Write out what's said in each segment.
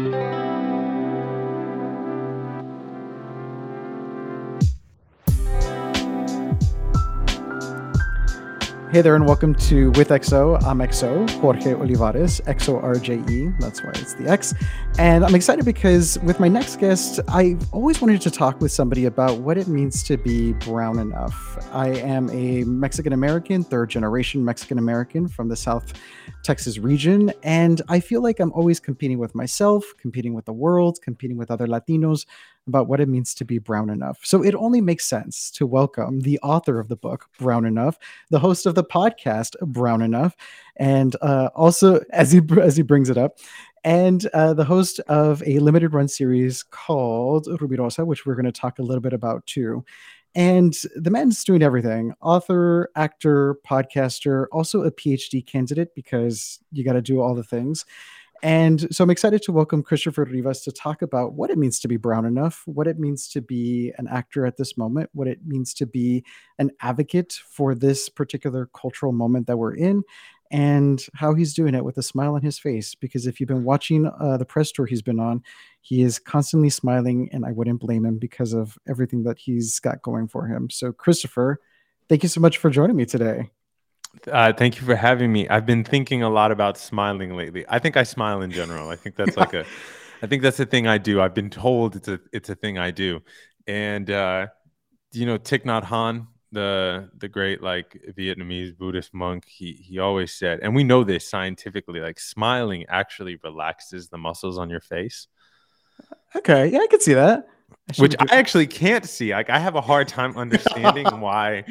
Thank you. Hey there, and welcome to With XO. I'm XO, Xorje Olivares, XORJE. That's why it's the X. And I'm excited because with my next guest, I've always wanted to talk with somebody about what it means to be brown enough. I am a Mexican American, third generation Mexican American from the South Texas region. And I feel like I'm always competing with myself, competing with the world, competing with other Latinos about what it means to be brown enough. So it only makes sense to welcome the author of the book, Brown Enough, the host of the podcast, Brown Enough, and uh, also as he as he brings it up, and uh, the host of a limited run series called Rubirosa, which we're going to talk a little bit about too. And the man's doing everything author, actor, podcaster, also a PhD candidate because you got to do all the things. And so I'm excited to welcome Christopher Rivas to talk about what it means to be brown enough, what it means to be an actor at this moment, what it means to be an advocate for this particular cultural moment that we're in, and how he's doing it with a smile on his face. Because if you've been watching uh, the press tour he's been on, he is constantly smiling, and I wouldn't blame him because of everything that he's got going for him. So, Christopher, thank you so much for joining me today. Uh, thank you for having me. I've been thinking a lot about smiling lately. I think I smile in general. I think that's like a, I think that's a thing I do. I've been told it's a it's a thing I do. And uh, you know, Thich Nhat Hanh, the the great like Vietnamese Buddhist monk, he he always said, and we know this scientifically, like smiling actually relaxes the muscles on your face. Okay, yeah, I can see that. I Which I actually can't see. Like I have a hard time understanding why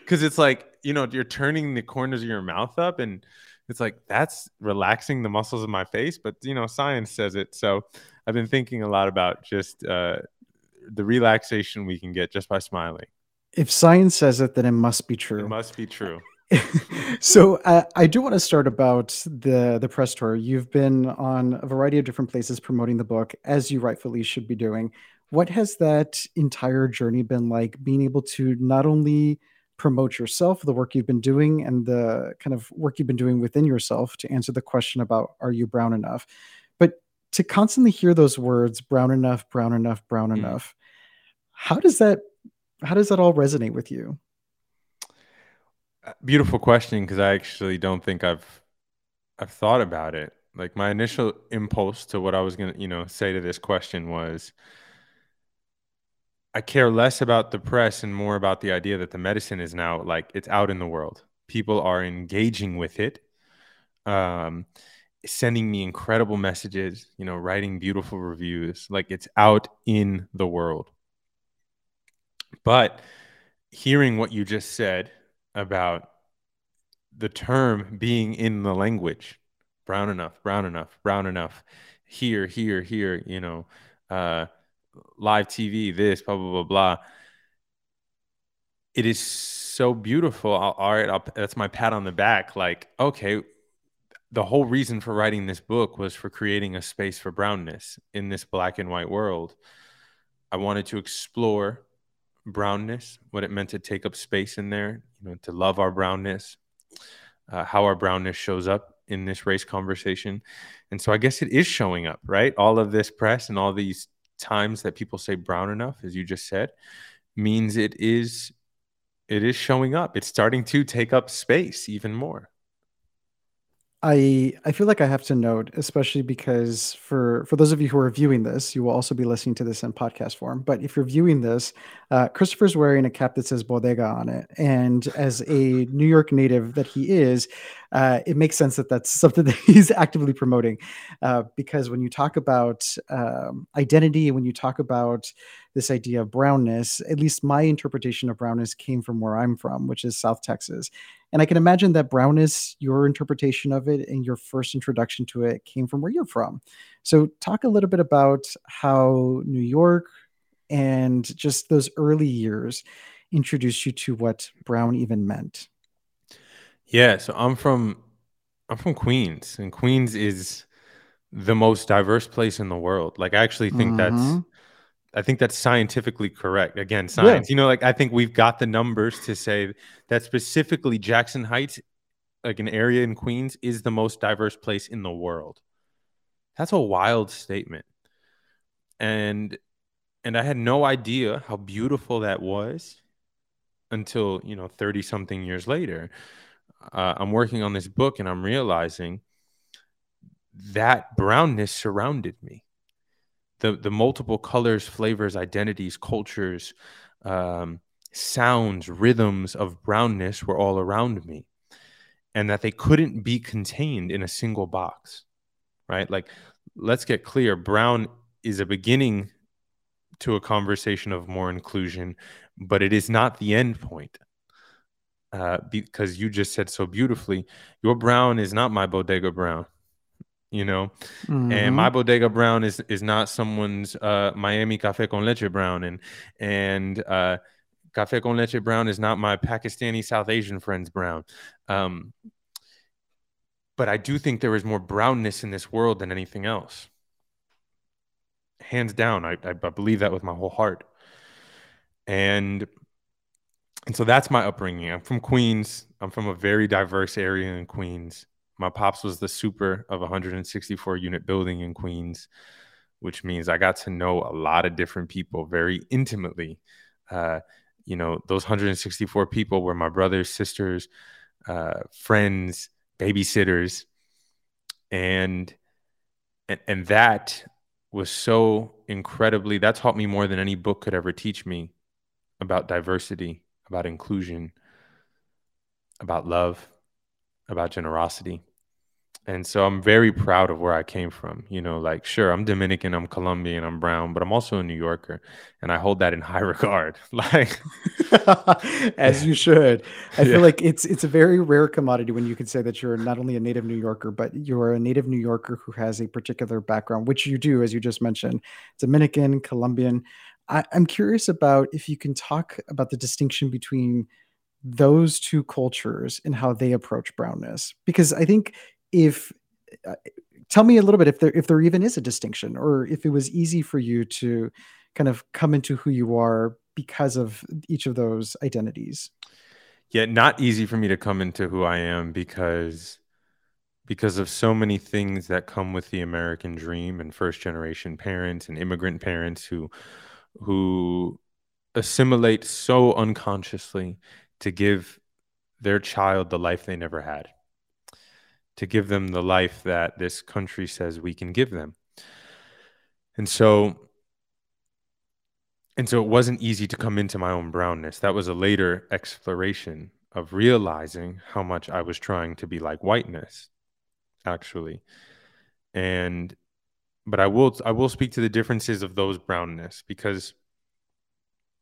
because it's like you know you're turning the corners of your mouth up and it's like that's relaxing the muscles of my face but you know science says it so i've been thinking a lot about just uh, the relaxation we can get just by smiling if science says it then it must be true it must be true so uh, I do want to start about the the press tour. You've been on a variety of different places promoting the book, as you rightfully should be doing. What has that entire journey been like? Being able to not only promote yourself, the work you've been doing, and the kind of work you've been doing within yourself to answer the question about are you brown enough? But to constantly hear those words, brown enough, brown enough, brown mm. enough, how does that how does that all resonate with you? Uh, beautiful question because I actually don't think I've I've thought about it. Like my initial impulse to what I was gonna, you know, say to this question was I care less about the press and more about the idea that the medicine is now like it's out in the world. People are engaging with it, um, sending me incredible messages, you know, writing beautiful reviews. Like it's out in the world. But hearing what you just said about the term being in the language, brown enough, brown enough, brown enough, here, here, here, you know, uh, live TV, this, blah, blah, blah, blah. It is so beautiful. I'll, all right, I'll, that's my pat on the back. Like, okay, the whole reason for writing this book was for creating a space for brownness in this black and white world. I wanted to explore brownness, what it meant to take up space in there, you know, to love our brownness, uh, how our brownness shows up in this race conversation. And so I guess it is showing up, right? All of this press and all these times that people say brown enough, as you just said, means it is it is showing up. It's starting to take up space even more. I I feel like I have to note, especially because for for those of you who are viewing this, you will also be listening to this in podcast form. But if you're viewing this, uh, Christopher's wearing a cap that says Bodega on it, and as a New York native that he is, uh, it makes sense that that's something that he's actively promoting. Uh, because when you talk about um, identity, when you talk about this idea of brownness, at least my interpretation of brownness came from where I'm from, which is South Texas. And I can imagine that brownness, your interpretation of it and your first introduction to it came from where you're from. So, talk a little bit about how New York and just those early years introduced you to what brown even meant. Yeah, so I'm from I'm from Queens, and Queens is the most diverse place in the world. Like I actually think mm-hmm. that's I think that's scientifically correct. Again, science. Yeah. You know, like I think we've got the numbers to say that specifically Jackson Heights, like an area in Queens, is the most diverse place in the world. That's a wild statement. And and I had no idea how beautiful that was until, you know, 30 something years later. Uh, I'm working on this book and I'm realizing that brownness surrounded me. The, the multiple colors, flavors, identities, cultures, um, sounds, rhythms of brownness were all around me, and that they couldn't be contained in a single box, right? Like, let's get clear brown is a beginning to a conversation of more inclusion, but it is not the end point. Uh, because you just said so beautifully, your brown is not my bodega brown you know? Mm-hmm. and my bodega brown is is not someone's uh miami cafe con leche brown and and uh cafe con leche brown is not my pakistani south asian friend's brown. Um but i do think there is more brownness in this world than anything else. Hands down i i, I believe that with my whole heart. And and so that's my upbringing i'm from queens i'm from a very diverse area in queens my pops was the super of 164 unit building in Queens, which means I got to know a lot of different people very intimately. Uh, you know, those 164 people were my brothers, sisters, uh, friends, babysitters, and and and that was so incredibly. That taught me more than any book could ever teach me about diversity, about inclusion, about love about generosity. And so I'm very proud of where I came from. You know, like, sure, I'm Dominican, I'm Colombian, I'm brown, but I'm also a New Yorker. And I hold that in high regard. Like, as you should. I yeah. feel like it's it's a very rare commodity when you can say that you're not only a native New Yorker, but you're a native New Yorker who has a particular background, which you do, as you just mentioned, Dominican, Colombian. I, I'm curious about if you can talk about the distinction between those two cultures and how they approach brownness because i think if uh, tell me a little bit if there if there even is a distinction or if it was easy for you to kind of come into who you are because of each of those identities. Yeah not easy for me to come into who i am because because of so many things that come with the american dream and first generation parents and immigrant parents who who assimilate so unconsciously to give their child the life they never had, to give them the life that this country says we can give them. And so and so it wasn't easy to come into my own brownness. That was a later exploration of realizing how much I was trying to be like whiteness, actually. And but I will I will speak to the differences of those brownness because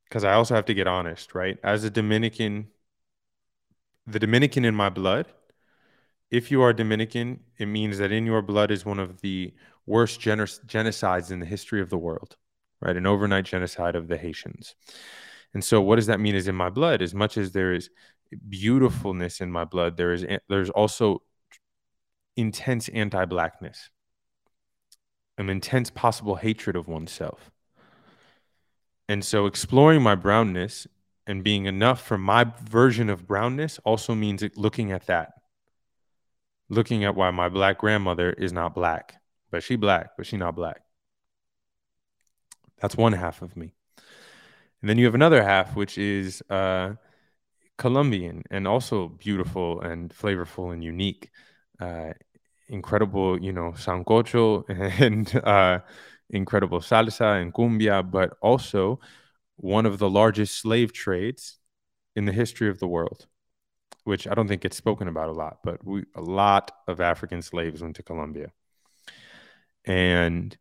because I also have to get honest, right? As a Dominican, the Dominican in my blood, if you are Dominican, it means that in your blood is one of the worst gener- genocides in the history of the world, right? An overnight genocide of the Haitians. And so, what does that mean is in my blood? As much as there is beautifulness in my blood, there is there's also intense anti-blackness, an intense possible hatred of oneself. And so exploring my brownness and being enough for my version of brownness also means looking at that. Looking at why my black grandmother is not black, but she black, but she not black. That's one half of me. And then you have another half, which is uh, Colombian and also beautiful and flavorful and unique. Uh, incredible, you know, sancocho and uh, incredible salsa and cumbia, but also one of the largest slave trades in the history of the world, which I don't think gets spoken about a lot, but we, a lot of African slaves went to Colombia. And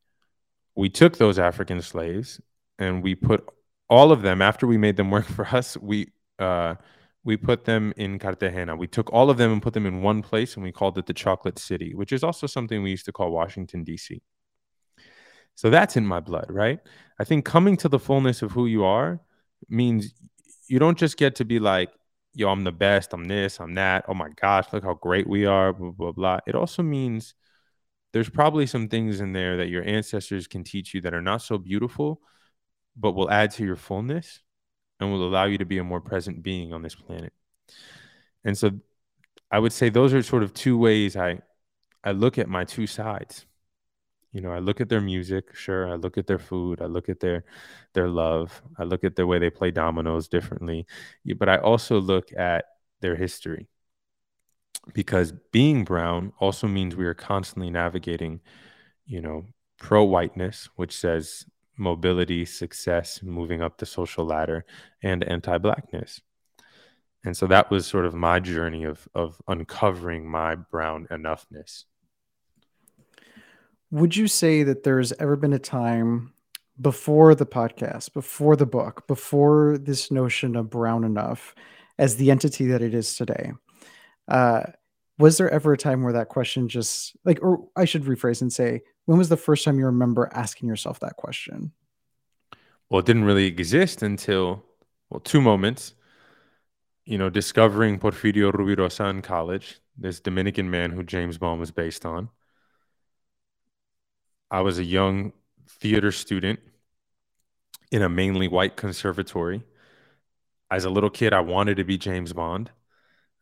we took those African slaves and we put all of them after we made them work for us, we uh, we put them in Cartagena. We took all of them and put them in one place and we called it the Chocolate City, which is also something we used to call Washington, D.C. So that's in my blood, right? I think coming to the fullness of who you are means you don't just get to be like, yo, I'm the best, I'm this, I'm that. Oh my gosh, look how great we are, blah, blah, blah. It also means there's probably some things in there that your ancestors can teach you that are not so beautiful, but will add to your fullness and will allow you to be a more present being on this planet. And so I would say those are sort of two ways I I look at my two sides You know, I look at their music, sure. I look at their food. I look at their their love. I look at the way they play dominoes differently. But I also look at their history because being brown also means we are constantly navigating, you know, pro whiteness, which says mobility, success, moving up the social ladder, and anti blackness. And so that was sort of my journey of, of uncovering my brown enoughness. Would you say that there's ever been a time before the podcast, before the book, before this notion of brown enough as the entity that it is today? Uh, was there ever a time where that question just like, or I should rephrase and say, when was the first time you remember asking yourself that question? Well, it didn't really exist until, well, two moments. You know, discovering Porfirio Rubirosa in college, this Dominican man who James Bond was based on. I was a young theater student in a mainly white conservatory. As a little kid, I wanted to be James Bond.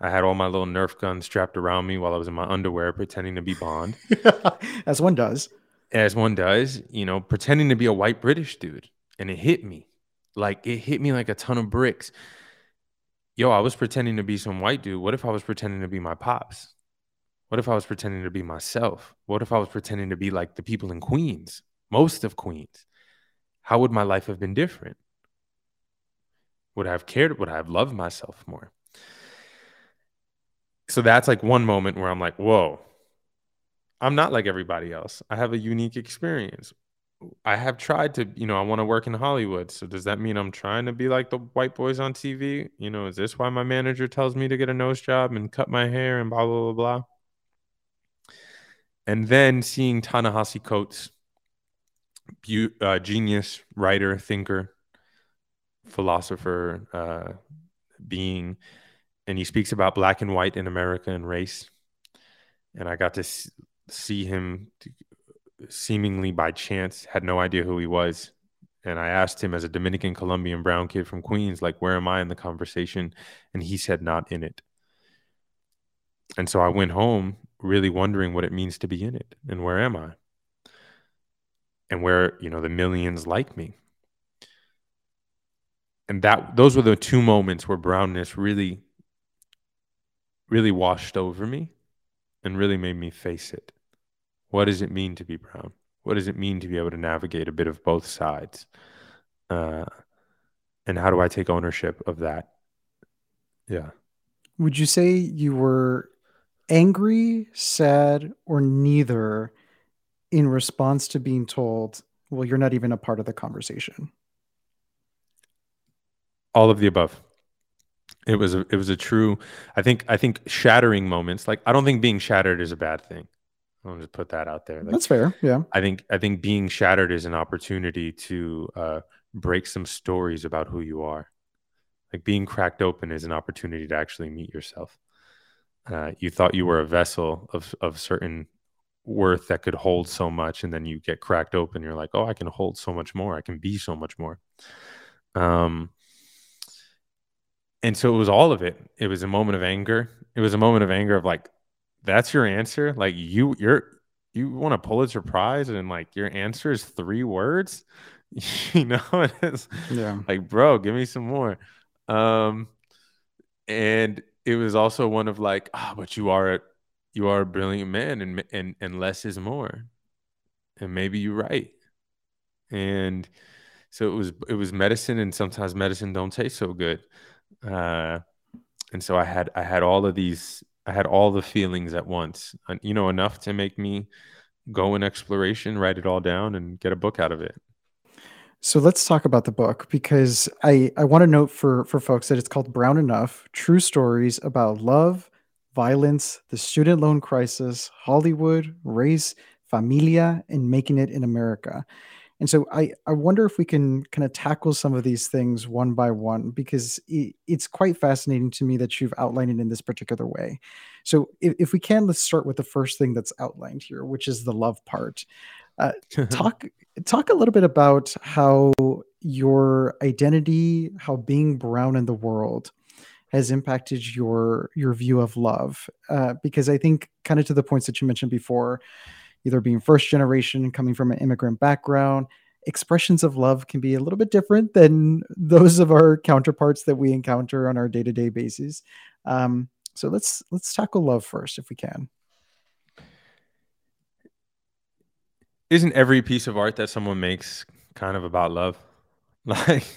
I had all my little Nerf guns strapped around me while I was in my underwear, pretending to be Bond. As one does. As one does, you know, pretending to be a white British dude. And it hit me. Like, it hit me like a ton of bricks. Yo, I was pretending to be some white dude. What if I was pretending to be my pops? What if I was pretending to be myself? What if I was pretending to be like the people in Queens, most of Queens? How would my life have been different? Would I have cared? Would I have loved myself more? So that's like one moment where I'm like, whoa, I'm not like everybody else. I have a unique experience. I have tried to, you know, I want to work in Hollywood. So does that mean I'm trying to be like the white boys on TV? You know, is this why my manager tells me to get a nose job and cut my hair and blah, blah, blah, blah? And then seeing Ta-Nehisi Coates, uh, genius, writer, thinker, philosopher, uh, being and he speaks about black and white in America and race. And I got to see him seemingly by chance, had no idea who he was. And I asked him as a Dominican Colombian brown kid from Queens, like, where am I in the conversation? And he said, not in it. And so I went home really wondering what it means to be in it and where am I? And where, you know, the millions like me. And that those were the two moments where brownness really really washed over me and really made me face it. What does it mean to be brown? What does it mean to be able to navigate a bit of both sides? Uh, and how do I take ownership of that? Yeah. Would you say you were angry, sad, or neither in response to being told, well, you're not even a part of the conversation? All of the above it was a it was a true i think i think shattering moments like i don't think being shattered is a bad thing. I'll just put that out there. Like, that's fair yeah. I think i think being shattered is an opportunity to uh, break some stories about who you are. Like being cracked open is an opportunity to actually meet yourself. Uh, you thought you were a vessel of of certain worth that could hold so much and then you get cracked open. You're like oh i can hold so much more. I can be so much more. Um and so it was all of it. It was a moment of anger. It was a moment of anger of like, that's your answer. Like you, you're, you want a Pulitzer Prize, and like your answer is three words. you know, it's yeah. Like, bro, give me some more. Um, and it was also one of like, ah, oh, but you are a, you are a brilliant man, and and and less is more, and maybe you're right. And so it was it was medicine, and sometimes medicine don't taste so good uh, and so I had I had all of these I had all the feelings at once, you know, enough to make me go in exploration, write it all down, and get a book out of it. So let's talk about the book because I I want to note for for folks that it's called Brown Enough: True Stories about Love, Violence, the Student Loan Crisis, Hollywood, Race, Familia, and Making It in America. And so I, I wonder if we can kind of tackle some of these things one by one because it, it's quite fascinating to me that you've outlined it in this particular way. So if, if we can, let's start with the first thing that's outlined here, which is the love part. Uh, talk talk a little bit about how your identity, how being brown in the world has impacted your your view of love. Uh, because I think, kind of to the points that you mentioned before, either being first generation and coming from an immigrant background. Expressions of love can be a little bit different than those of our counterparts that we encounter on our day to day basis. Um, so let's let's tackle love first, if we can. Isn't every piece of art that someone makes kind of about love? Like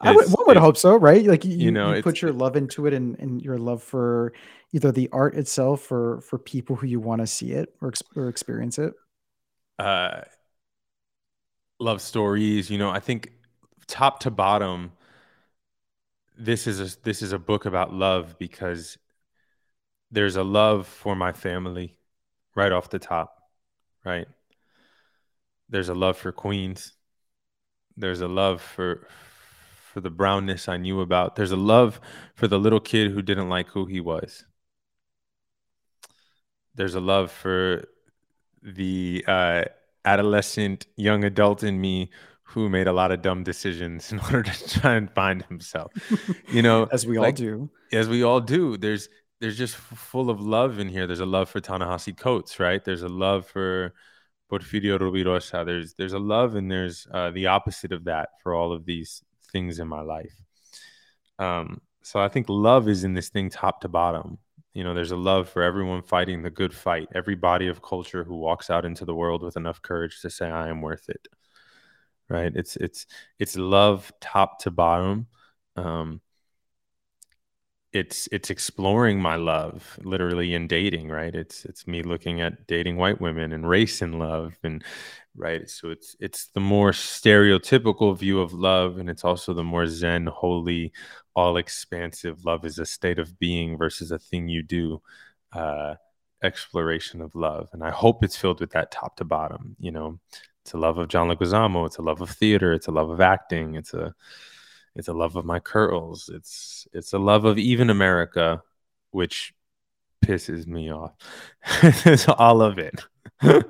I would, one would hope so, right? Like you, you know, you put your love into it, and, and your love for either the art itself or for people who you want to see it or, or experience it. Uh, love stories. You know, I think top to bottom, this is a this is a book about love because there's a love for my family right off the top, right? There's a love for Queens. There's a love for for the brownness I knew about. There's a love for the little kid who didn't like who he was. There's a love for the uh, adolescent young adult in me who made a lot of dumb decisions in order to try and find himself. You know, as we like, all do. As we all do. There's there's just full of love in here. There's a love for Ta-Nehisi Coates, right? There's a love for Porfirio Rubirosa. There's there's a love and there's uh, the opposite of that for all of these things in my life. Um, so I think love is in this thing top to bottom. You know, there's a love for everyone fighting the good fight, every body of culture who walks out into the world with enough courage to say, I am worth it. Right. It's it's it's love top to bottom. Um, it's it's exploring my love literally in dating right? It's it's me looking at dating white women and race and love and right? So it's it's the more stereotypical view of love and it's also the more zen holy all expansive love is a state of being versus a thing you do uh exploration of love. And i hope it's filled with that top to bottom you know? It's a love of john leguizamo it's a love of theater it's a love of acting it's a it's a love of my curls. It's it's a love of even America, which pisses me off. it's all of it.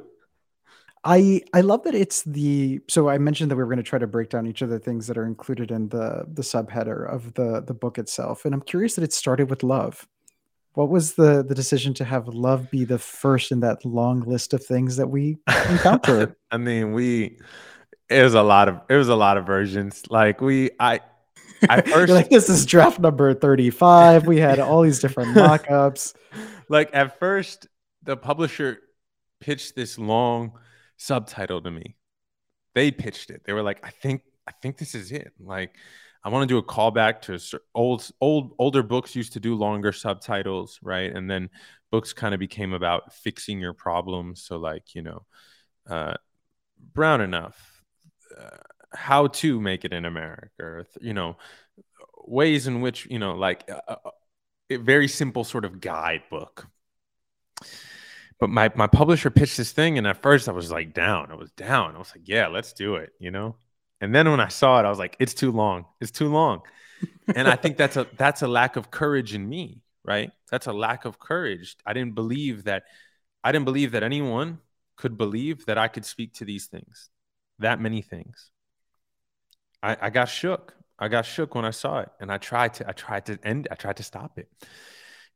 I I love that it's the so I mentioned that we were going to try to break down each of the things that are included in the the subheader of the the book itself, and I'm curious that it started with love. What was the the decision to have love be the first in that long list of things that we encounter? I mean, we it was a lot of it was a lot of versions. Like we I at first, like this is draft number 35. We had all these different mock-ups. Like at first, the publisher pitched this long subtitle to me. They pitched it. They were like, I think, I think this is it. Like, I want to do a callback to old, old, older books used to do longer subtitles, right? And then books kind of became about fixing your problems. So, like, you know, uh, brown enough. Uh, how to make it in America, or you know, ways in which you know, like a, a very simple sort of guidebook. But my my publisher pitched this thing, and at first I was like down. I was down. I was like, yeah, let's do it, you know. And then when I saw it, I was like, it's too long. It's too long. and I think that's a that's a lack of courage in me, right? That's a lack of courage. I didn't believe that I didn't believe that anyone could believe that I could speak to these things, that many things. I, I got shook. I got shook when I saw it, and I tried to I tried to end I tried to stop it.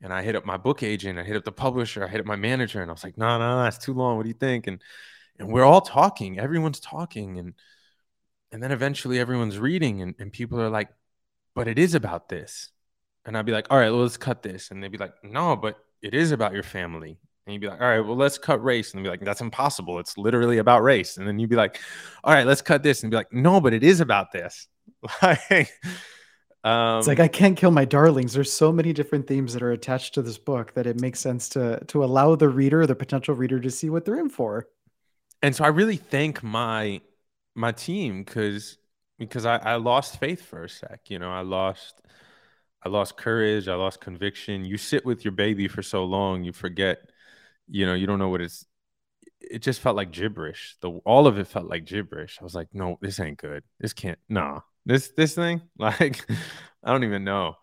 And I hit up my book agent, I hit up the publisher, I hit up my manager, and I was like, "No, no, that's too long. What do you think?" And and we're all talking, everyone's talking, and and then eventually everyone's reading, and, and people are like, "But it is about this," and I'd be like, "All right, well, let's cut this," and they'd be like, "No, but it is about your family." And you'd be like, all right, well, let's cut race. And be like, that's impossible. It's literally about race. And then you'd be like, all right, let's cut this. And be like, no, but it is about this. like, um, it's like I can't kill my darlings. There's so many different themes that are attached to this book that it makes sense to to allow the reader, the potential reader, to see what they're in for. And so I really thank my my team because because I, I lost faith for a sec. You know, I lost I lost courage, I lost conviction. You sit with your baby for so long, you forget you know, you don't know what it's it just felt like gibberish. The all of it felt like gibberish. I was like, no, this ain't good. This can't nah. This this thing, like I don't even know.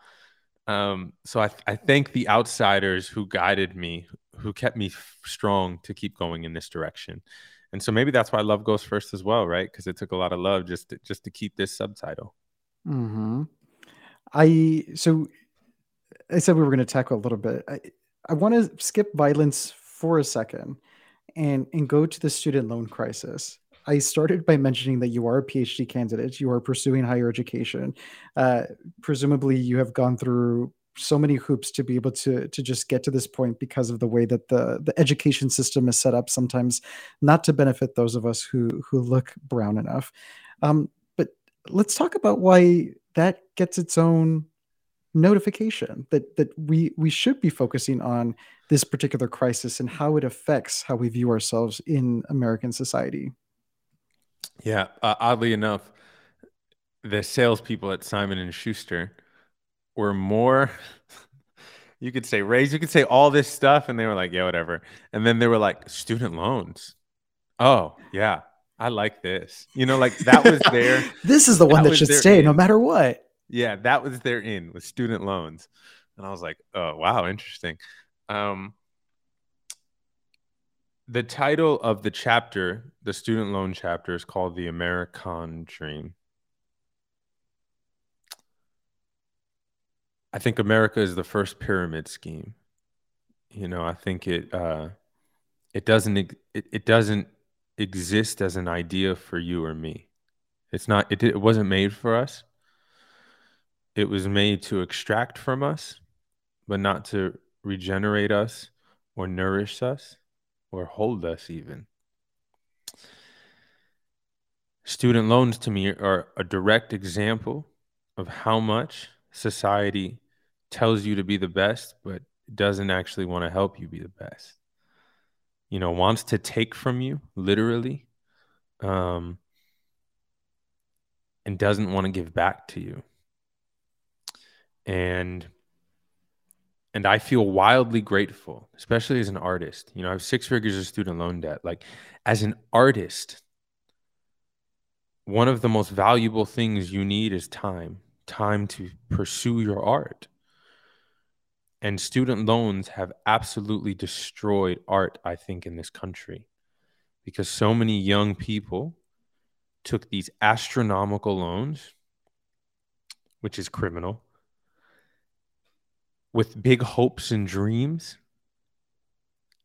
Um, so I I thank the outsiders who guided me, who kept me strong to keep going in this direction. And so maybe that's why love goes first as well, right? Because it took a lot of love just to, just to keep this subtitle. Hmm. I so I said we were going to tackle a little bit. I I want to skip violence for a second and and go to the student loan crisis. I started by mentioning that you are a PhD candidate. You are pursuing higher education. Uh, presumably, you have gone through so many hoops to be able to to just get to this point because of the way that the the education system is set up. Sometimes not to benefit those of us who who look brown enough. Um, but let's talk about why that gets its own notification that that we we should be focusing on this particular crisis and how it affects how we view ourselves in American society. Yeah, uh, oddly enough, the salespeople at Simon and Schuster were more. you could say raise, you could say all this stuff, and they were like, "Yeah, whatever." And then they were like, "Student loans." Oh, yeah, I like this. You know, like that was there. this is the one that, that should stay, no matter what. Yeah, that was their in with student loans, and I was like, "Oh, wow, interesting." Um, the title of the chapter, the student loan chapter, is called The American Dream. I think America is the first pyramid scheme. You know, I think it uh, it doesn't it, it doesn't exist as an idea for you or me. It's not it, it wasn't made for us. It was made to extract from us, but not to regenerate us or nourish us or hold us even. Student loans to me are a direct example of how much society tells you to be the best, but doesn't actually want to help you be the best. You know, wants to take from you, literally, um, and doesn't want to give back to you. And and I feel wildly grateful, especially as an artist. You know, I have six figures of student loan debt. Like, as an artist, one of the most valuable things you need is time time to pursue your art. And student loans have absolutely destroyed art, I think, in this country because so many young people took these astronomical loans, which is criminal, with big hopes and dreams.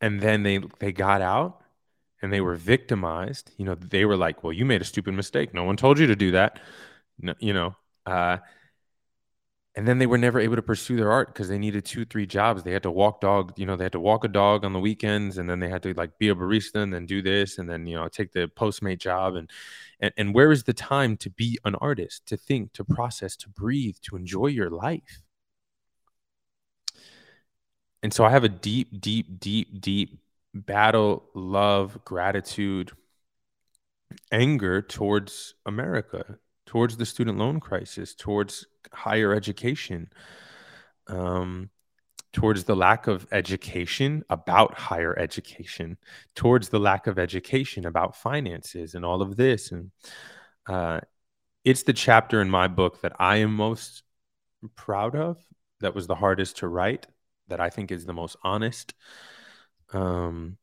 And then they, they got out and they were victimized. You know, they were like, well, you made a stupid mistake. No one told you to do that. No, you know, uh, and then they were never able to pursue their art because they needed two, three jobs. They had to walk dog, you know, they had to walk a dog on the weekends, and then they had to like be a barista and then do this, and then you know take the Postmate job, and and and where is the time to be an artist, to think, to process, to breathe, to enjoy your life? And so I have a deep, deep, deep, deep battle, love, gratitude, anger towards America, towards the student loan crisis, towards higher education, um, towards the lack of education about higher education, towards the lack of education about finances and all of this. And uh, it's the chapter in my book that I am most proud of, that was the hardest to write, that I think is the most honest. Um,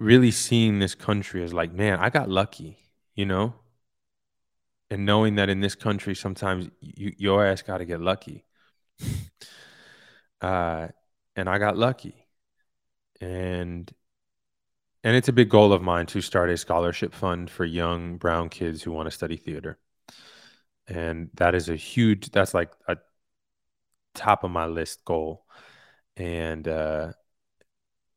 really seeing this country as like, man, I got lucky, you know? And knowing that in this country, sometimes you, your ass got to get lucky. uh, and I got lucky. And and it's a big goal of mine to start a scholarship fund for young brown kids who want to study theater. And that is a huge that's like a top of my list goal. And uh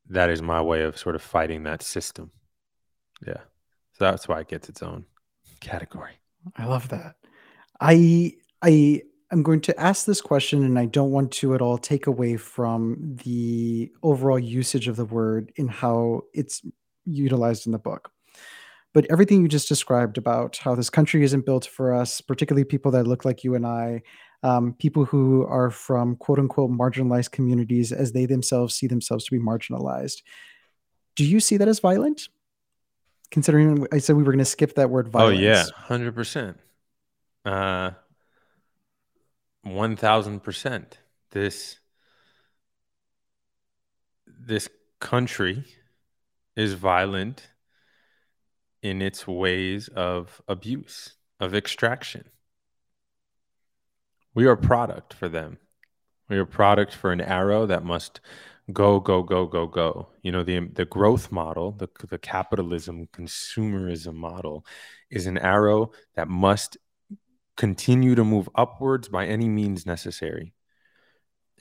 that is my way of sort of fighting that system. Yeah. So that's why it gets its own category. I love that. I I am going to ask this question and I don't want to at all take away from the overall usage of the word in how it's utilized in the book. But everything you just described about how this country isn't built for us, particularly people that look like you and I, um, people who are from quote unquote marginalized communities as they themselves see themselves to be marginalized. Do you see that as violent? Considering I said we were going to skip that word violence. Oh, yeah, 100%. Uh, 1000%. This, this country is violent in its ways of abuse, of extraction. We are product for them. We are product for an arrow that must go go go go go. You know the the growth model the the capitalism consumerism model is an arrow that must continue to move upwards by any means necessary.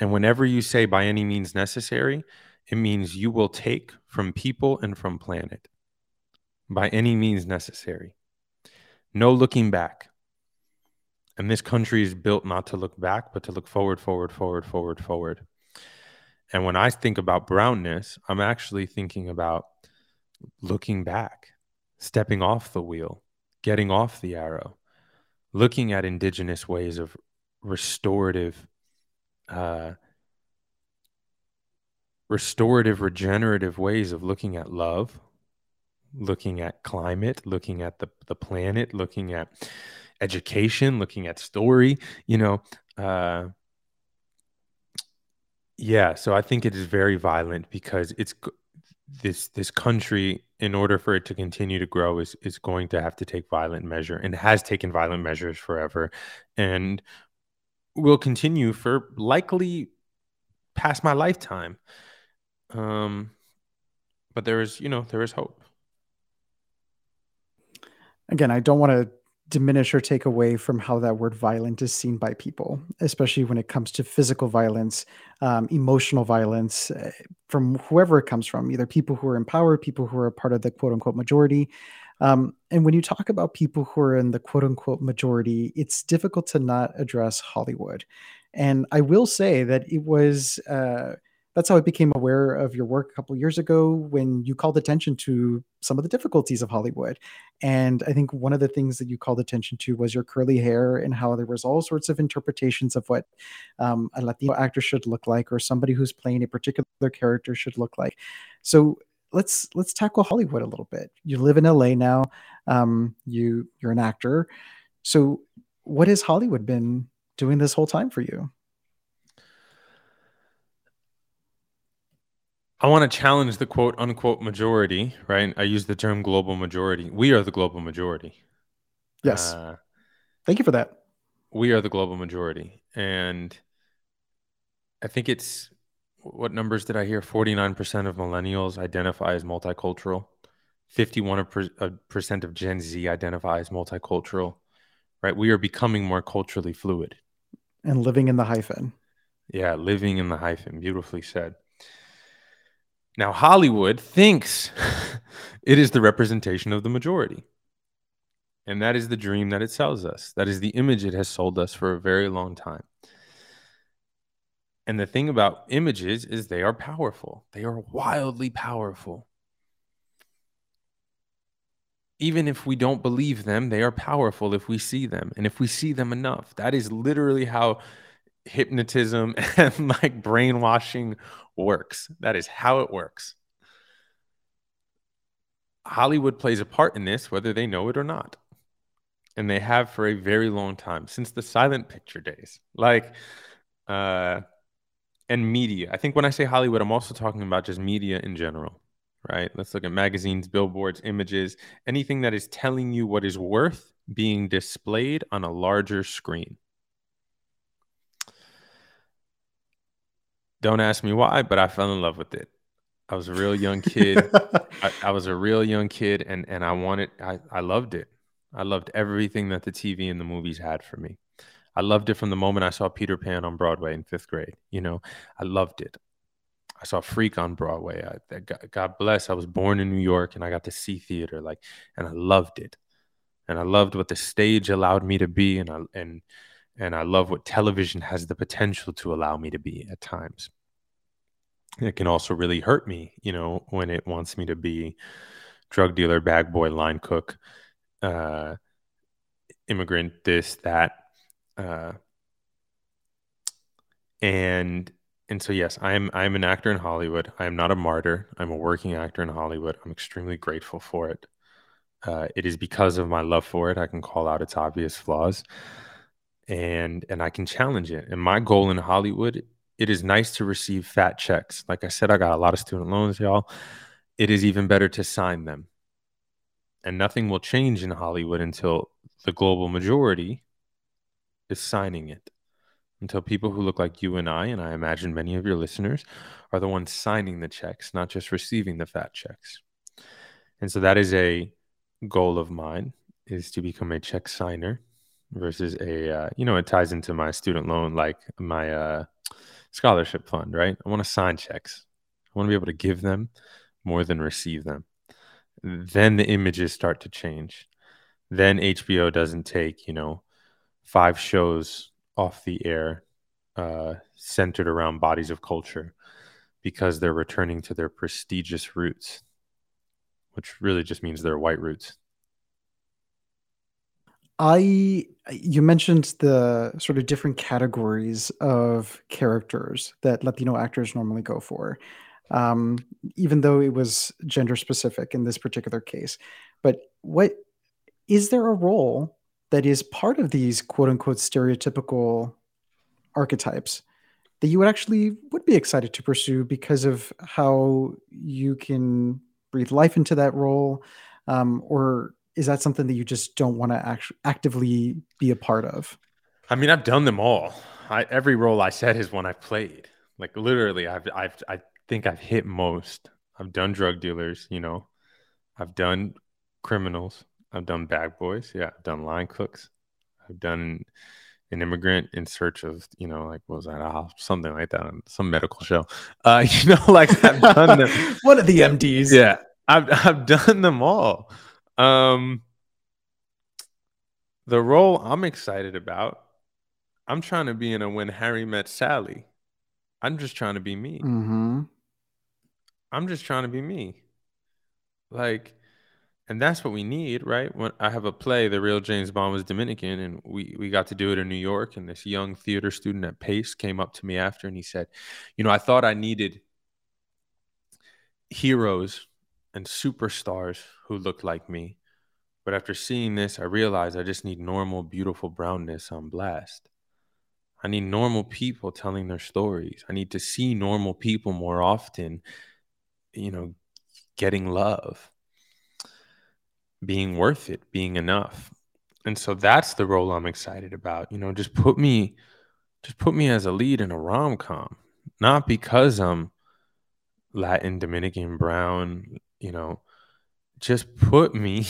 And whenever you say by any means necessary it means you will take from people and from planet by any means necessary. No looking back and this country is built not to look back but to look forward forward forward forward forward. And when I think about brownness, I'm actually thinking about looking back, stepping off the wheel, getting off the arrow, looking at indigenous ways of restorative, uh, restorative, regenerative ways of looking at love, looking at climate, looking at the, the planet, looking at education, looking at story, you know, uh, yeah, so I think it is very violent because it's this this country in order for it to continue to grow is is going to have to take violent measure and has taken violent measures forever and will continue for likely past my lifetime. Um but there is, you know, there is hope. Again, I don't want to diminish or take away from how that word violent is seen by people, especially when it comes to physical violence, um, emotional violence, uh, from whoever it comes from, either people who are in power, people who are part of the quote unquote majority. Um, and when you talk about people who are in the quote unquote majority, it's difficult to not address Hollywood. And I will say that it was. Uh, that's how I became aware of your work a couple years ago when you called attention to some of the difficulties of Hollywood. And I think one of the things that you called attention to was your curly hair and how there was all sorts of interpretations of what um, a Latino actor should look like or somebody who's playing a particular character should look like. So let's let's tackle Hollywood a little bit. You live in LA now. Um, you you're an actor. So what has Hollywood been doing this whole time for you? I want to challenge the quote unquote majority, right? I use the term global majority. We are the global majority. Yes. Uh, Thank you for that. We are the global majority. And I think it's what numbers did I hear? 49% of millennials identify as multicultural. 51% of Gen Z identify as multicultural, right? We are becoming more culturally fluid. And living in the hyphen. Yeah, living in the hyphen. Beautifully said. Now, Hollywood thinks it is the representation of the majority. And that is the dream that it sells us. That is the image it has sold us for a very long time. And the thing about images is they are powerful, they are wildly powerful. Even if we don't believe them, they are powerful if we see them and if we see them enough. That is literally how hypnotism and like brainwashing works. That is how it works. Hollywood plays a part in this, whether they know it or not. And they have for a very long time, since the silent picture days. Like, uh, and media. I think when I say Hollywood, I'm also talking about just media in general, right? Let's look at magazines, billboards, images, anything that is telling you what is worth being displayed on a larger screen. Don't ask me why, but I fell in love with it. I was a real young kid. I, I, was a real young kid, and and I wanted. I I loved it. I loved everything that the TV and the movies had for me. I loved it from the moment I saw Peter Pan on Broadway in fifth grade. You know, I loved it. I saw Freak on Broadway. I, God bless. I was born in New York, and I got to see theater. Like, and I loved it. And I loved what the stage allowed me to be, and I and and I love what television has the potential to allow me to be at times. It can also really hurt me, you know, when it wants me to be drug dealer, bag boy, line cook, uh, immigrant, this, that. Uh, and and so yes, I'm I'm an actor in Hollywood. I am not a martyr. I'm a working actor in Hollywood. I'm extremely grateful for it. Uh, it is because of my love for it I can call out its obvious flaws and and I can challenge it. And my goal in Hollywood, it is nice to receive fat checks. Like I said, I got a lot of student loans, y'all. It is even better to sign them. And nothing will change in Hollywood until the global majority is signing it. until people who look like you and I, and I imagine many of your listeners, are the ones signing the checks, not just receiving the fat checks. And so that is a goal of mine is to become a check signer versus a uh, you know it ties into my student loan like my uh, scholarship fund right? I want to sign checks. I want to be able to give them more than receive them. Then the images start to change. Then hbo doesn't take you know five shows off the air uh, centered around bodies of culture because they're returning to their prestigious roots which really just means their white roots I you mentioned the sort of different categories of characters that Latino actors normally go for, um, even though it was gender specific in this particular case. But what is there a role that is part of these quote unquote stereotypical archetypes that you would actually would be excited to pursue because of how you can breathe life into that role, um, or is that something that you just don't want to act- actively be a part of? I mean, I've done them all. I, every role I said is one I've played. Like literally, I've, I've, I think I've hit most. I've done drug dealers, you know, I've done criminals, I've done bag boys, yeah, I've done line cooks, I've done an immigrant in search of, you know, like what was that? Oh, something like that on some medical show. Uh, you know, like I've done them. One of the MDs. Yeah, I've I've done them all. Um, the role I'm excited about, I'm trying to be in a When Harry Met Sally. I'm just trying to be me. Mm-hmm. I'm just trying to be me. Like, and that's what we need, right? When I have a play, the real James Bond was Dominican, and we we got to do it in New York. And this young theater student at Pace came up to me after, and he said, "You know, I thought I needed heroes and superstars who looked like me. But after seeing this, I realized I just need normal, beautiful brownness on blast. I need normal people telling their stories. I need to see normal people more often, you know, getting love, being worth it, being enough. And so that's the role I'm excited about. You know, just put me just put me as a lead in a rom-com, not because I'm Latin, Dominican, brown, you know, just put me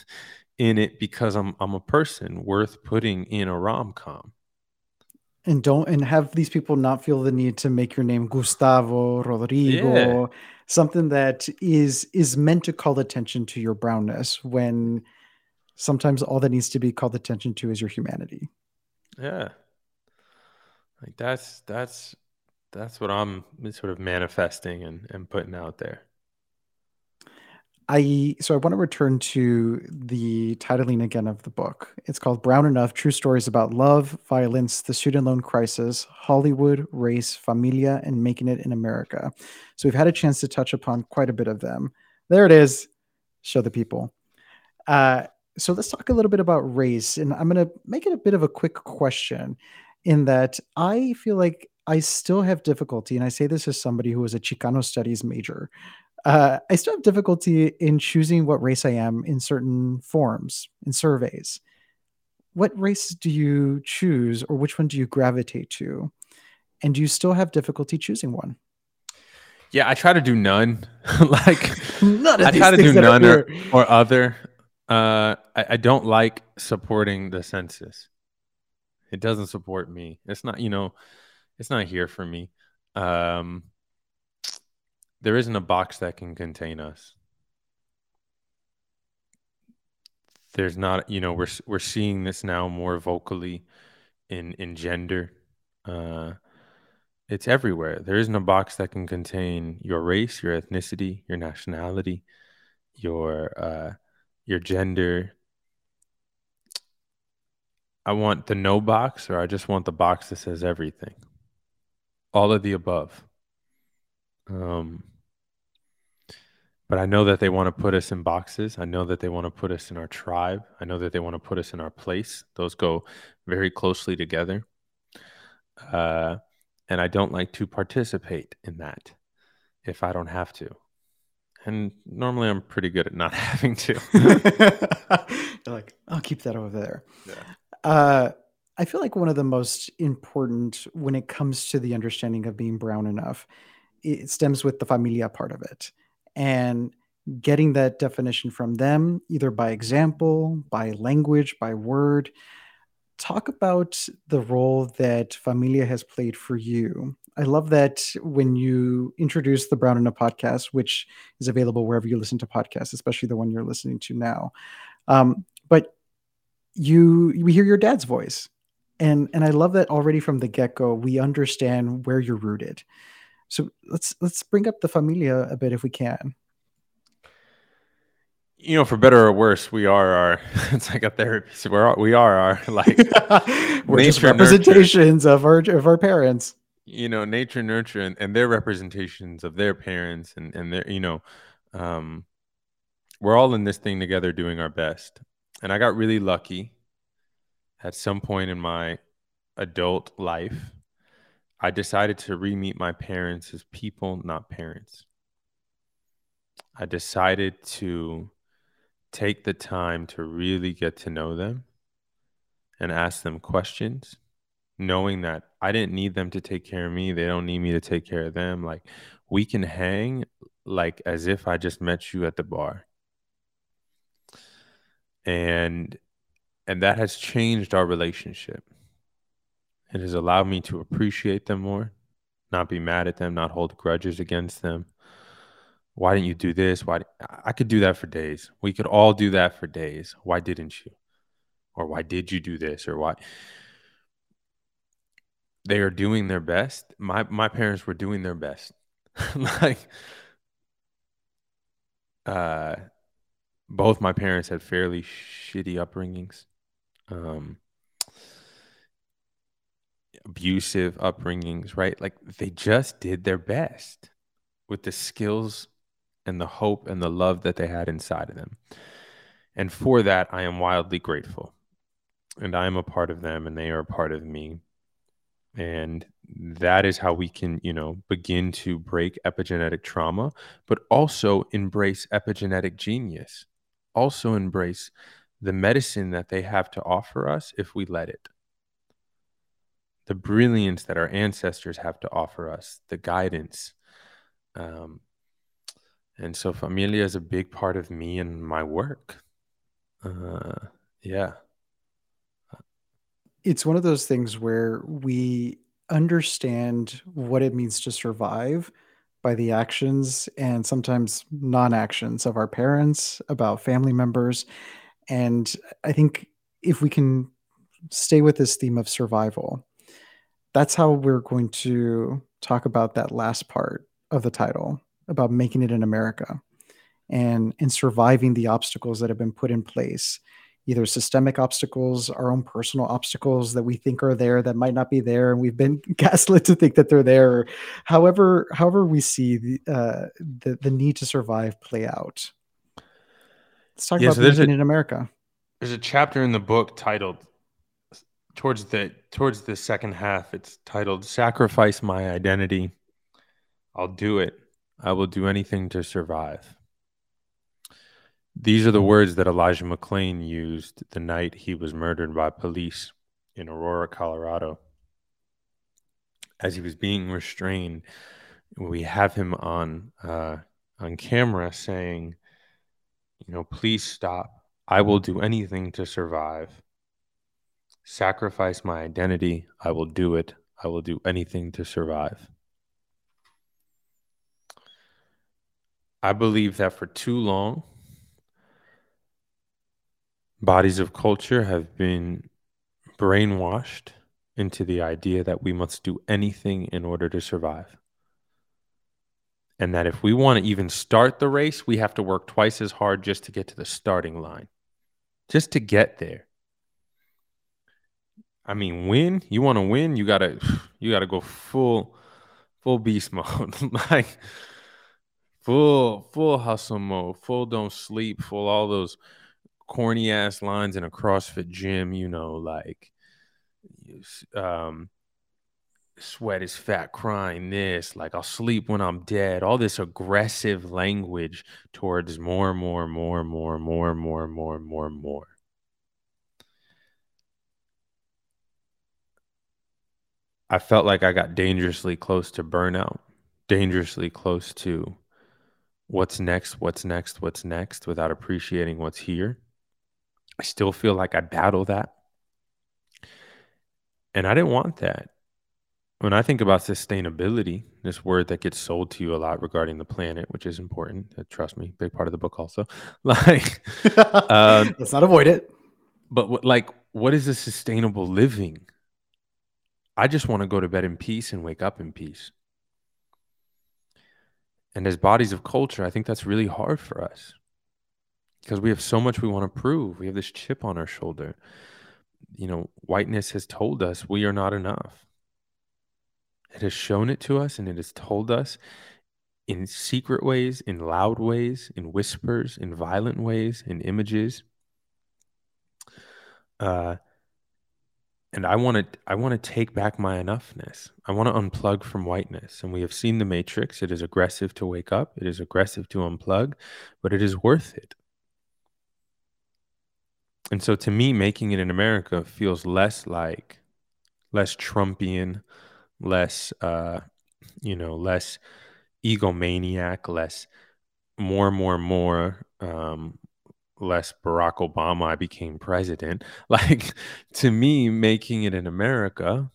in it because I'm I'm a person worth putting in a rom com. And don't and have these people not feel the need to make your name Gustavo, Rodrigo, yeah. something that is is meant to call attention to your brownness when sometimes all that needs to be called attention to is your humanity. Yeah. Like that's that's that's what I'm sort of manifesting and, and putting out there. I so I want to return to the titling again of the book. It's called Brown Enough: True Stories About Love, Violence, the Student Loan Crisis, Hollywood, Race, Familia, and Making It in America. So we've had a chance to touch upon quite a bit of them. There it is. Show the people. Uh, so let's talk a little bit about race, and I'm going to make it a bit of a quick question. In that I feel like I still have difficulty, and I say this as somebody who was a Chicano studies major uh, I still have difficulty in choosing what race I am in certain forms in surveys. What race do you choose, or which one do you gravitate to? And do you still have difficulty choosing one? Yeah, I try to do none. like none I try to do none or, or, other. Uh, I, I don't like supporting the census. It doesn't support me. It's not, you know, it's not here for me. Um, there isn't a box that can contain us. There's not, you know, we're we're seeing this now more vocally in in gender. Uh, it's everywhere. There isn't a box that can contain your race, your ethnicity, your nationality, your uh, your gender. I want the no box, or I just want the box that says everything. All of the above. Um, but I know that they want to put us in boxes. I know that they want to put us in our tribe. I know that they want to put us in our place. Those go very closely together. Uh, and I don't like to participate in that if I don't have to. And normally I'm pretty good at not having to. You're like, I'll keep that over there. Yeah. Uh, I feel like one of the most important when it comes to the understanding of being brown enough, it stems with the familia part of it. And getting that definition from them, either by example, by language, by word. Talk about the role that familia has played for you. I love that when you introduce the Brown Enough podcast, which is available wherever you listen to podcasts, especially the one you're listening to now. Um, but you we hear your dad's voice and and i love that already from the get-go we understand where you're rooted so let's let's bring up the familia a bit if we can you know for better or worse we are our it's like a therapy so we're we are our like we're just representations nurture. of our of our parents you know nature nurture and, and their representations of their parents and and their you know um we're all in this thing together doing our best and I got really lucky at some point in my adult life. I decided to re meet my parents as people, not parents. I decided to take the time to really get to know them and ask them questions, knowing that I didn't need them to take care of me. They don't need me to take care of them. Like, we can hang like as if I just met you at the bar and and that has changed our relationship it has allowed me to appreciate them more not be mad at them not hold grudges against them. Why didn't you do this? Why i could do that for days. We could all do that for days. Why didn't you? Or why did you do this? Or why they are doing their best. My my parents were doing their best. Like uh both my parents had fairly shitty upbringings, um, abusive upbringings, right? Like they just did their best with the skills and the hope and the love that they had inside of them. And for that, I am wildly grateful. And I am a part of them, and they are a part of me. And that is how we can, you know, begin to break epigenetic trauma, but also embrace epigenetic genius also embrace the medicine that they have to offer us if we let it. The brilliance that our ancestors have to offer us, the guidance. Um, and so, familia is a big part of me and my work. Uh, yeah. It's one of those things where we understand what it means to survive by the actions and sometimes non-actions of our parents about family members and i think if we can stay with this theme of survival that's how we're going to talk about that last part of the title about making it in america and and surviving the obstacles that have been put in place either systemic obstacles, our own personal obstacles that we think are there that might not be there, and we've been gaslit to think that they're there. However, however we see the uh, the, the need to survive play out. Let's talk yeah, about so making a, in America. There's a chapter in the book titled towards the towards the second half. It's titled "Sacrifice My Identity." I'll do it. I will do anything to survive. These are the words that Elijah McClain used the night he was murdered by police in Aurora, Colorado. As he was being restrained, we have him on uh, on camera saying, "You know, please stop. I will do anything to survive. Sacrifice my identity. I will do it. I will do anything to survive." I believe that for too long bodies of culture have been brainwashed into the idea that we must do anything in order to survive. And that if we want to even start the race, we have to work twice as hard just to get to the starting line, just to get there. I mean, win, you want to win, you got to you got to go full full beast mode. like full full hustle mode, full don't sleep, full all those corny ass lines in a CrossFit gym, you know, like um sweat is fat crying this like i'll sleep when i'm dead. All this aggressive language towards more more more more more more more more more I felt like I got dangerously close to burnout, dangerously close to what's next, what's next, what's next without appreciating what's here. I still feel like I battle that. And I didn't want that. When I think about sustainability, this word that gets sold to you a lot regarding the planet, which is important, uh, trust me, big part of the book also. Like, um, let's not avoid it. But what, like, what is a sustainable living? I just want to go to bed in peace and wake up in peace. And as bodies of culture, I think that's really hard for us because we have so much we want to prove. We have this chip on our shoulder. You know, whiteness has told us we are not enough. It has shown it to us and it has told us in secret ways, in loud ways, in whispers, in violent ways, in images. Uh, and I want to I want to take back my enoughness. I want to unplug from whiteness. And we have seen the matrix. It is aggressive to wake up. It is aggressive to unplug, but it is worth it. And so to me making it in America feels less like less Trumpian, less uh you know, less egomaniac, less more more more um less Barack Obama I became president. Like to me, making it in America,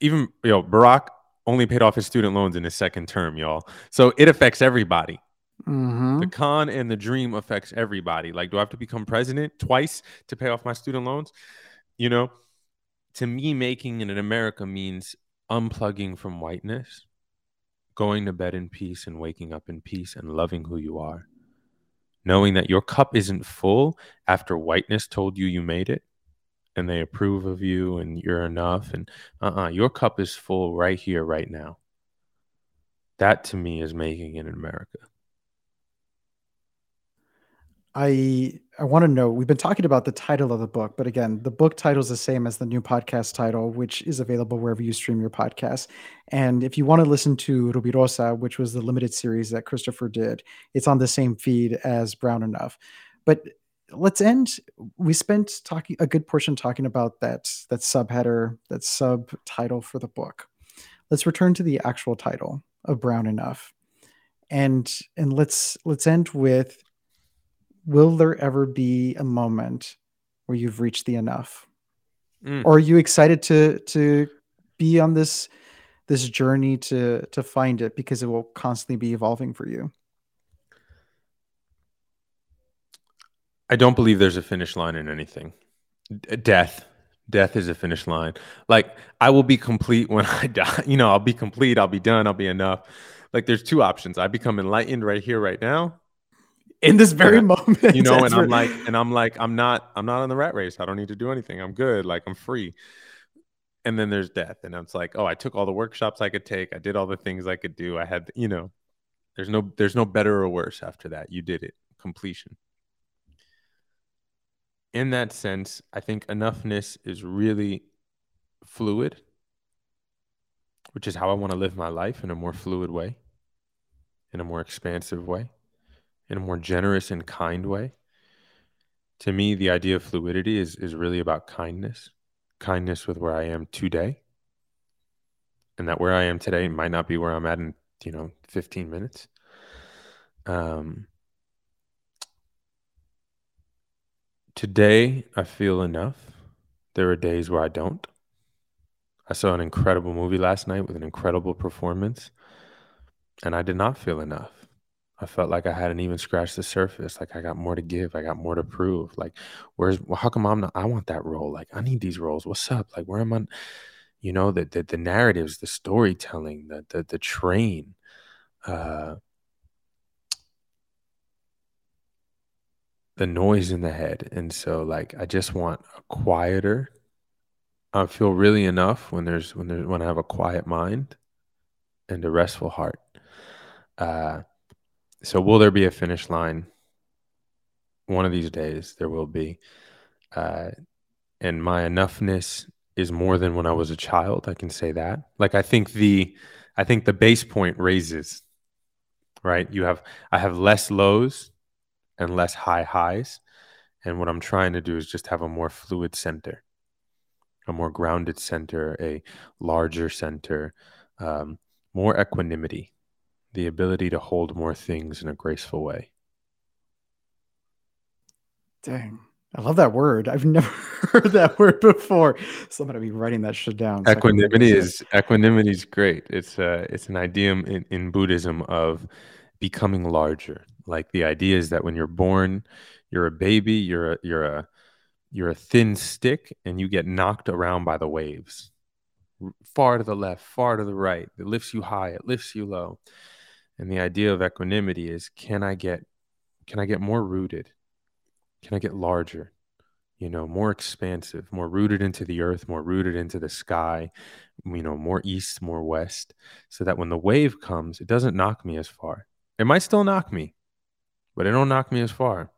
even you know, Barack only paid off his student loans in his second term, y'all. So it affects everybody. Mm-hmm. The con and the dream affects everybody. Like, do I have to become president twice to pay off my student loans? You know, to me, making it in America means unplugging from whiteness, going to bed in peace and waking up in peace and loving who you are knowing that your cup isn't full after whiteness told you you made it and they approve of you and you're enough and uh-uh your cup is full right here right now. That to me is making it in america. I I want to know. We've been talking about the title of the book, but again, the book title is the same as the new podcast title, which is available wherever you stream your podcast. And if you want to listen to Rubirosa, which was the limited series that Christopher did, it's on the same feed as Brown Enough. But let's end. We spent talking a good portion talking about that that subheader, that subtitle for the book. Let's return to the actual title of Brown Enough, and and let's let's end with will there ever be a moment where you've reached the enough? Mm. Or are you excited to to be on this this journey to to find it because it will constantly be evolving for you? I don't believe there's a finish line in anything. Death. Death is a finish line. Like I will be complete when I die. You know, I'll be complete, I'll be done, I'll be enough. Like there's two options. I become enlightened right here, right now, in this very yeah. moment. You know, and I'm like, and I'm like, I'm not, I'm not on the rat race. I don't need to do anything. I'm good. Like I'm free. And then there's death. And it's like, oh, I took all the workshops I could take. I did all the things I could do. I had, you know, there's no, there's no better or worse after that. You did it. Completion. In that sense, I think enoughness is really fluid, which is how I want to live my life in a more fluid way, in a more expansive way in a more generous and kind way. To me, the idea of fluidity is is really about kindness, kindness with where I am today, and that where I am today might not be where I'm at in you know 15 minutes. Um, today I feel enough. There are days where I don't. I saw an incredible movie last night with an incredible performance, and I did not feel enough. I felt like I hadn't even scratched the surface. Like I got more to give. I got more to prove. Like, where's well, how come I'm not? I want that role. Like I need these roles. What's up? Like where am I? You know, the the, the narratives, the storytelling, the the the train. Uh, the noise in the head. And so like I just want a quieter. I feel really enough when there's when there's when I have a quiet mind and a restful heart. Uh so will there be a finish line? One of these days there will be. Uh, and my enoughness is more than when I was a child. I can say that. Like I think the I think the base point raises. Right? You have I have less lows and less high highs. And what I'm trying to do is just have a more fluid center. a more grounded center, a larger center, um, more equanimity, the ability to hold more things in a graceful way. Dang. I love that word. I've never heard that word before. So I'm gonna be writing that shit down. So equanimity is equanimity is great. It's uh it's an idiom in, in Buddhism of becoming larger. Like the idea is that when you're born, you're a baby, you're a you're a you're a thin stick and you get knocked around by the waves. Far to the left, far to the right. It lifts you high, it lifts you low. And the idea of equanimity is can I get can I get more rooted? Can I get larger? You know, more expansive, more rooted into the earth, more rooted into the sky, you know, more east, more west, so that when the wave comes, it doesn't knock me as far. It might still knock me, but it don't knock me as far.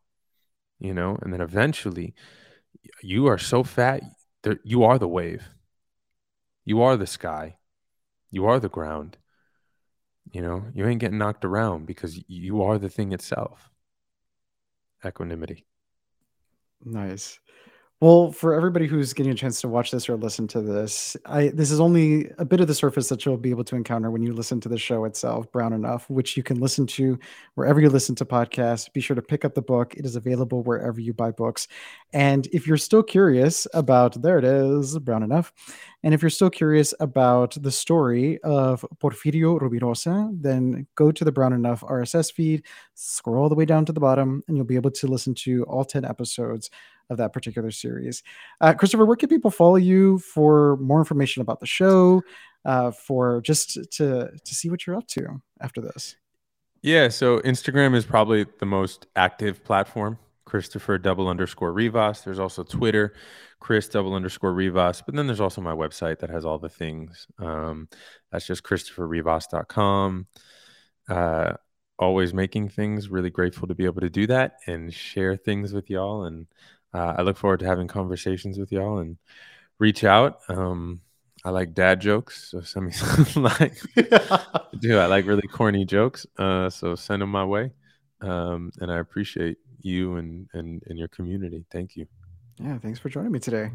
You know, and then eventually you are so fat, that you are the wave. You are the sky. You are the ground. You know, you ain't getting knocked around because you are the thing itself. Equanimity. Nice. Well, for everybody who's getting a chance to watch this or listen to this, I this is only a bit of the surface that you'll be able to encounter when you listen to the show itself, Brown Enough, which you can listen to wherever you listen to podcasts. Be sure to pick up the book. It is available wherever you buy books. And if you're still curious about, there it is, Brown Enough. And if you're still curious about the story of Porfirio Rubirosa, then go to the Brown Enough RSS feed, scroll all the way down to the bottom, and you'll be able to listen to all 10 episodes of that particular series. Uh, Christopher, where can people follow you for more information about the show, uh, for just to to see what you're up to after this? Yeah, so Instagram is probably the most active platform. Christopher double underscore Rivas. There's also Twitter, Chris double underscore Rivas. But then there's also my website that has all the things. Um, that's just ChristopherRivas.com. Uh, always making things. Really grateful to be able to do that and share things with y'all. And uh, I look forward to having conversations with y'all and reach out. Um, I like dad jokes, so send me some like do I like really corny jokes. Uh, so send them my way. Um, and I appreciate you and, and and your community. Thank you. Yeah, thanks for joining me today.